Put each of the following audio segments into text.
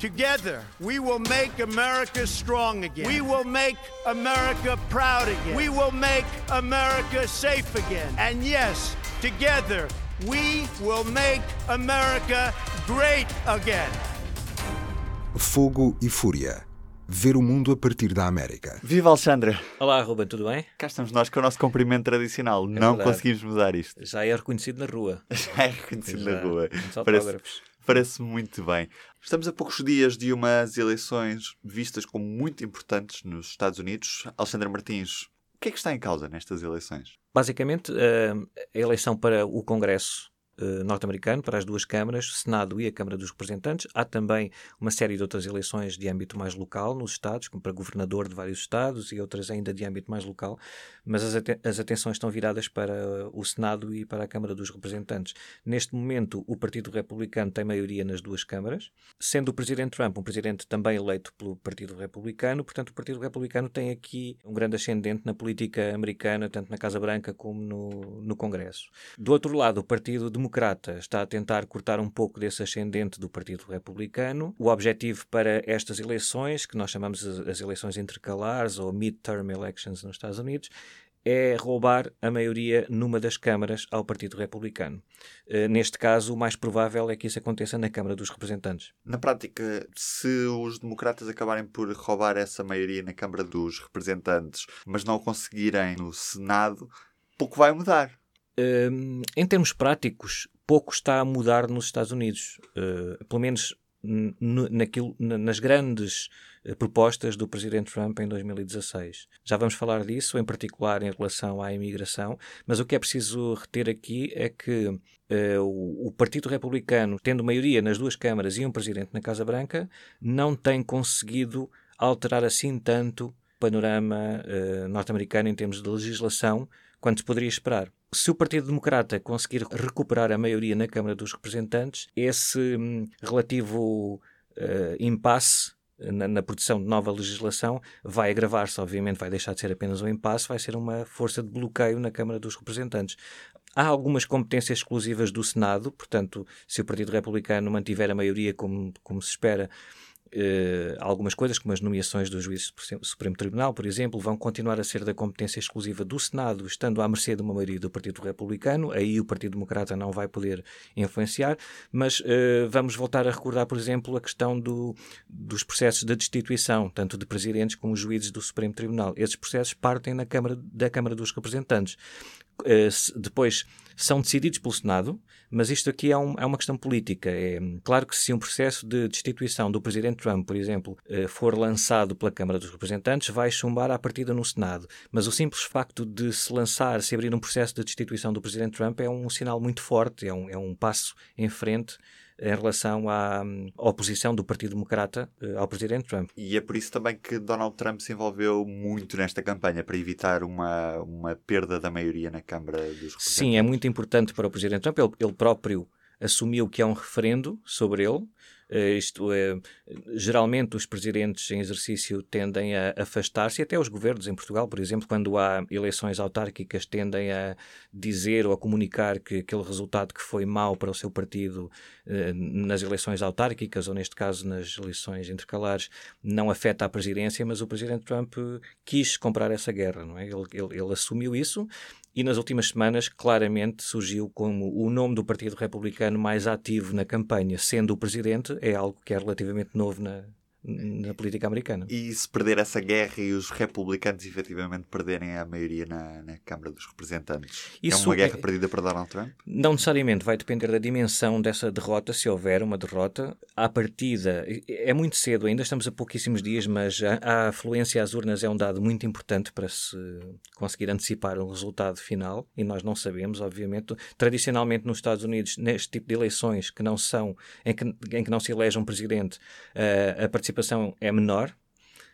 Together, we will make America strong again. We will make America proud again. We will make America safe again. And yes, together, we will make America great again. Fogo e Fúria. Ver o mundo a partir da América. Viva Alexandre! Olá, Ruben, tudo bem? Cá estamos nós com o nosso cumprimento tradicional. não verdade. conseguimos mudar isto. Já é reconhecido na rua. Já é reconhecido na Já. rua. Muitos Parece, parece muito bem. Estamos a poucos dias de umas eleições vistas como muito importantes nos Estados Unidos. Alexandre Martins, o que é que está em causa nestas eleições? Basicamente, eh, a eleição para o Congresso eh, norte-americano, para as duas câmaras, o Senado e a Câmara dos Representantes. Há também uma série de outras eleições de âmbito mais local nos Estados, como para governador de vários Estados e outras ainda de âmbito mais local, mas as, aten- as atenções estão viradas para o Senado e para a Câmara dos Representantes. Neste momento, o Partido Republicano tem maioria nas duas câmaras, sendo o Presidente Trump um presidente também eleito pelo Partido Republicano, portanto, o Partido Republicano tem aqui um grande ascendente na política americana, tanto na Casa Branca como no, no Congresso. Do outro lado, o Partido Democrata está a tentar cortar um pouco desse ascendente do Partido Republicano. O objetivo para estas eleições, que nós chamamos as eleições intercalares ou midterm elections nos Estados Unidos, é roubar a maioria numa das câmaras ao Partido Republicano. Eh, Neste caso, o mais provável é que isso aconteça na Câmara dos Representantes. Na prática, se os democratas acabarem por roubar essa maioria na Câmara dos Representantes, mas não conseguirem no Senado, pouco vai mudar. Em termos práticos, pouco está a mudar nos Estados Unidos. Uh, pelo menos naquilo, na- nas grandes eh, propostas do Presidente Trump em 2016. Já vamos falar disso, em particular em relação à imigração, mas o que é preciso reter aqui é que eh, o, o Partido Republicano, tendo maioria nas duas câmaras e um Presidente na Casa Branca, não tem conseguido alterar assim tanto o panorama eh, norte-americano em termos de legislação quanto se poderia esperar. Se o Partido Democrata conseguir recuperar a maioria na Câmara dos Representantes, esse hum, relativo eh, impasse na, na produção de nova legislação vai agravar-se, obviamente, vai deixar de ser apenas um impasse, vai ser uma força de bloqueio na Câmara dos Representantes. Há algumas competências exclusivas do Senado, portanto, se o Partido Republicano mantiver a maioria como, como se espera, eh, algumas coisas, como as nomeações dos juízes do Supremo- Tribunal, por exemplo, vão continuar a ser da competência exclusiva do Senado, estando à mercê de uma maioria do Partido Republicano. Aí o Partido Democrata não vai poder influenciar, mas eh, vamos voltar a recordar, por exemplo, a questão do, dos processos de destituição, tanto de presidentes como juízes do Supremo Tribunal. Esses processos partem na Câmara, da Câmara dos Representantes. Eh, depois são decididos pelo Senado, mas isto aqui é, um- é uma questão política. É claro que se um processo de destituição do Presidente Trump, por exemplo, eh, for lançado pela Câmara dos Representantes, vai chumbar à partida no Senado. Mas o simples facto de se lançar, se abrir um processo de destituição do Presidente Trump é um sinal muito forte, é um, é um passo em frente em relação à hum, oposição do Partido Democrata eh, ao Presidente Trump. E é por isso também que Donald Trump se envolveu muito nesta campanha, para evitar uma, uma perda da maioria na Câmara dos Representantes. Sim, é muito importante para o Presidente Trump. Ele, ele próprio assumiu que há um referendo sobre ele. Eh, isto é, geralmente os presidentes em exercício tendem a afastar-se, até os governos em Portugal, por exemplo, quando há eleições autárquicas, tendem a dizer ou a comunicar que aquele resultado que foi mau para o seu partido eh, nas eleições autárquicas, ou neste caso nas eleições intercalares, não afeta a presidência, mas o presidente Trump quis comprar essa guerra, não é? Ele, ele, ele assumiu isso e nas últimas semanas claramente surgiu como o nome do Partido Republicano mais ativo na campanha, sendo o presidente, é algo que é relativamente novo na, na política americana. E se perder essa guerra e os republicanos efetivamente perderem a maioria na, na Câmara dos Representantes, é Isso uma guerra é- perdida para Donald Trump? Não necessariamente vai depender da dimensão dessa derrota, se houver uma derrota. À partida, é muito cedo ainda, estamos a pouquíssimos dias, mas a, a afluência às urnas é um dado muito importante para se conseguir antecipar o resultado final e nós não sabemos, obviamente. Tradicionalmente nos Estados Unidos, neste tipo de eleições que não são, em que, em que não se elege um presidente, eh, a participação é menor.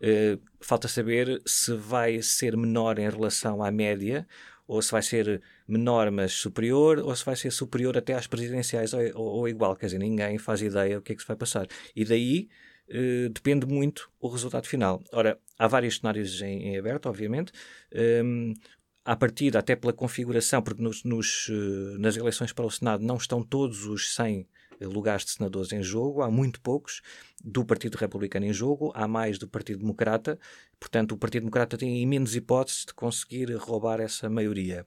Eh, falta saber se vai ser menor em relação à média ou se vai ser menor mas superior, ou se vai ser superior até às presidenciais ou, ou- ou igual. Quer dizer, ninguém faz ideia o que é que se vai passar. E daí eh, depende muito o resultado final. Ora, há vários cenários em, em aberto, obviamente. Hum, à partida, até pela configuração, porque nos, nos, eh, nas eleições para o Senado não estão todos os 100 lugares de senadores em jogo, há muito poucos do Partido Republicano em jogo, há mais do Partido Democrata, portanto, o Partido Democrata tem menos hipóteses de conseguir roubar essa maioria.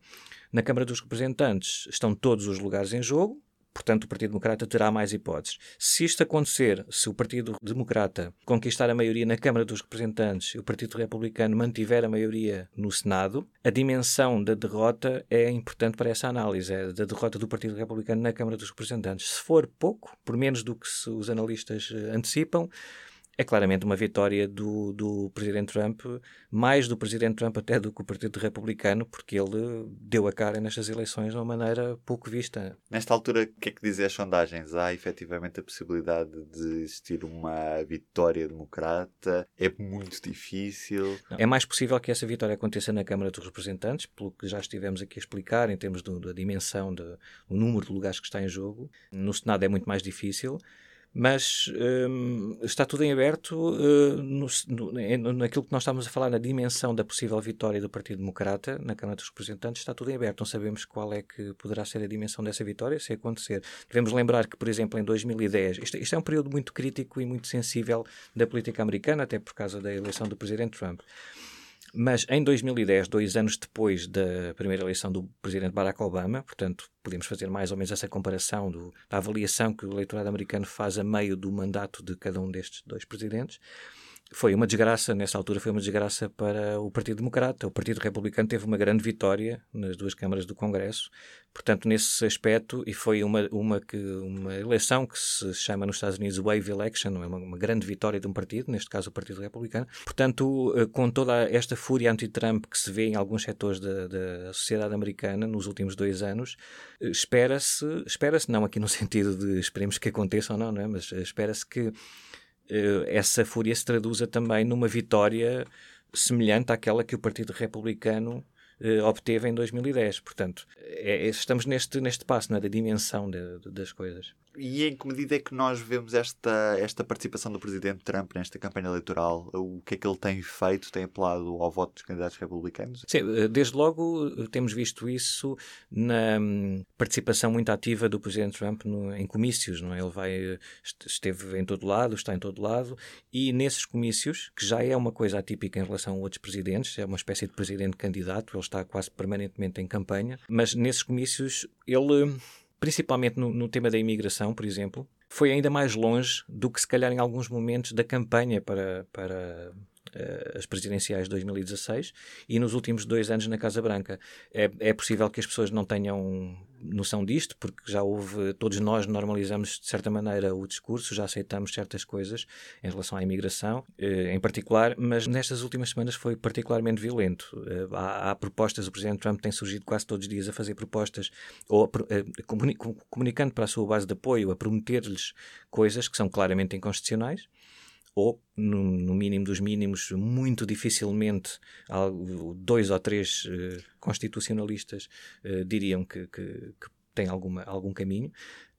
Na Câmara dos Representantes estão todos os lugares em jogo, Portanto, o Partido Democrata terá mais hipóteses. Se isto acontecer, se o Partido Democrata conquistar a maioria na Câmara dos Representantes e o Partido Republicano mantiver a maioria no Senado, a dimensão da derrota é importante para essa análise, é da derrota do Partido Republicano na Câmara dos Representantes. Se for pouco, por menos do que os analistas eh, antecipam, é claramente uma vitória do, do Presidente Trump, mais do Presidente Trump até do que o Partido Republicano, porque ele deu a cara nestas eleições de uma maneira pouco vista. Nesta altura, o que é que dizem as sondagens? Há efetivamente a possibilidade de existir uma vitória democrata? É muito difícil? Não, é mais possível que essa vitória aconteça na Câmara dos Representantes, pelo que já estivemos aqui a explicar, em termos do, da dimensão, do número de lugares que está em jogo. No Senado é muito mais difícil mas um, está tudo em aberto uh, no, no, naquilo que nós estamos a falar, na dimensão da possível vitória do Partido Democrata na Câmara dos Representantes, está tudo em aberto. Não sabemos qual é que poderá ser a dimensão dessa vitória, se acontecer. Devemos lembrar que, por exemplo, em 2010, isto, isto é um período muito crítico e muito sensível da política americana, até por causa da eleição do Presidente Trump. Mas em 2010, dois anos depois da primeira eleição do presidente Barack Obama, portanto, podemos fazer mais ou menos essa comparação do, da avaliação que o eleitorado americano faz a meio do mandato de cada um destes dois presidentes foi uma desgraça, nessa altura foi uma desgraça para o Partido Democrata. O Partido Republicano teve uma grande vitória nas duas câmaras do Congresso, portanto, nesse aspecto, e foi uma, uma, que, uma eleição que se chama nos Estados Unidos Wave Election, é uma, uma grande vitória de um partido, neste caso o Partido Republicano. Portanto, eh, com toda esta fúria anti-Trump que se vê em alguns setores da, da sociedade americana nos últimos dois anos, eh, espera-se, espera-se, não aqui no sentido de esperemos que aconteça ou não, não é? mas espera-se que eh, essa fúria se traduza também numa vitória semelhante àquela que o Partido Republicano eh, obteve em 2010. Portanto, é, é, estamos neste, neste passo, na é? da dimensão de, de, das coisas. E em que medida é que nós vemos esta, esta participação do Presidente Trump nesta campanha eleitoral? O que é que ele tem feito? Tem apelado ao voto dos candidatos republicanos? Sim, eh, desde logo eh, temos visto isso na hum, participação muito ativa do Presidente Trump no, em comícios. Não é? Ele vai, eh, esteve em todo lado, está em todo lado, e nesses comícios, que já é uma coisa atípica em relação a outros presidentes, é uma espécie de presidente candidato, ele está quase permanentemente em campanha, mas nesses comícios ele principalmente no, no tema da imigração, por exemplo, foi ainda mais longe do que se calhar em alguns momentos da campanha para, para as presidenciais de 2016 e nos últimos dois anos na Casa Branca. É, é possível que as pessoas não tenham noção disto, porque já houve, todos nós normalizamos de certa maneira o discurso, já aceitamos certas coisas em relação à imigração, eh, em particular, mas nestas últimas semanas foi particularmente violento. Eh, há, há, propostas, o Presidente Trump tem surgido quase todos os dias a fazer propostas, ou comunicando para a sua base de apoio, a prometer-lhes coisas que são claramente inconstitucionais ou, no, no, mínimo dos mínimos, muito dificilmente dois ou três uh, constitucionalistas uh, diriam que, que, que tem alguma, algum caminho.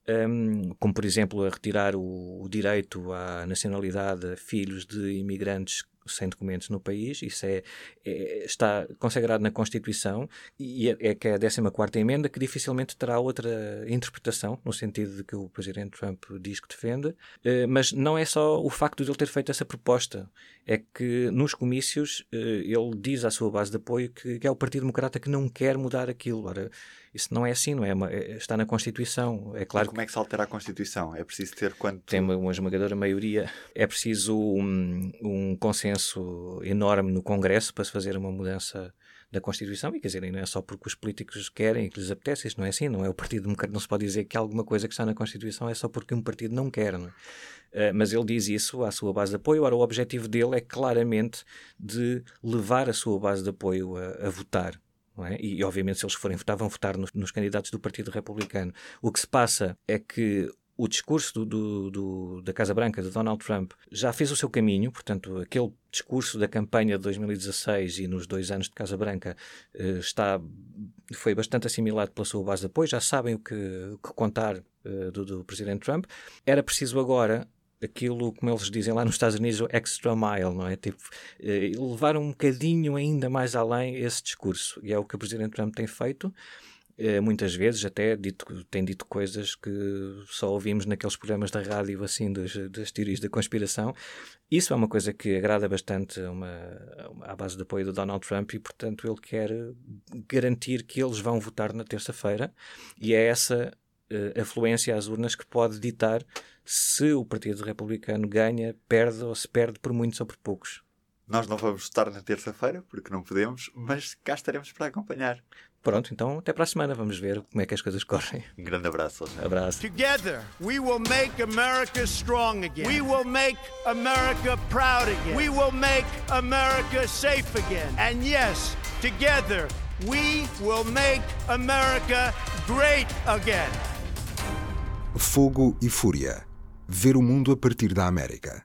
Um, como, por exemplo, a retirar o, o, direito à nacionalidade a filhos de imigrantes sem documentos no país, isso é, é está consagrado na Constituição e é, é que é a 14 emenda que dificilmente terá outra interpretação, no sentido de que o Presidente Trump diz que defende, eh, mas não é só o facto de ele ter feito essa proposta, é que nos comícios eh, ele diz à sua base de apoio que, que é o Partido Democrata que não quer mudar aquilo. Ora, isso não é assim, não é? Uma, é está na Constituição. É claro. Como é que se altera a Constituição? É preciso ter quanto. Tem uma, uma esmagadora maioria. É preciso um, um consenso enorme no Congresso para se fazer uma mudança da Constituição, e quer dizer, não é só porque os políticos querem e que lhes apetece, isso não é assim, não é o Partido Democrata, não se pode dizer que alguma coisa que está na Constituição é só porque um partido não quer, não é? Uh, mas ele diz isso à sua base de apoio, ora o objetivo dele é claramente de levar a sua base de apoio a, a votar é? E, obviamente, se eles forem votar, vão votar nos, nos, candidatos do Partido Republicano. O que se passa é que o discurso do, do, do, da Casa Branca, de Donald Trump, já fez o seu caminho, portanto, aquele discurso da campanha de 2016 e nos dois anos de Casa Branca eh, está, foi bastante assimilado pela sua base de apoio, já sabem o que, o que contar eh, do, do Presidente Trump. Era preciso agora aquilo, como eles dizem lá nos Estados Unidos, o extra mile, não é? Tipo, eh, levar um bocadinho ainda mais além esse discurso. E é o que o Presidente Trump tem feito. eh, muitas vezes até dito, tem dito coisas que só ouvimos naqueles programas da rádio assim das, das teorias da conspiração. Isso é uma coisa que agrada bastante uma, à base de apoio do Donald Trump e, portanto, ele quer garantir que eles vão votar na terça-feira e é essa uh, afluência às urnas que pode ditar se o Partido Republicano ganha, perde ou se perde por muitos ou por poucos. Nós não vamos estar na terça-feira, porque não podemos, mas cá estaremos para acompanhar. Pronto, então até para a semana. Vamos ver como é que as coisas correm. Um grande abraço. Abraço. Together, we will make America strong again. We will make America proud again. We will make America safe again. And yes, together, we will make America great again. Fogo e Fúria. Ver o mundo a partir da América.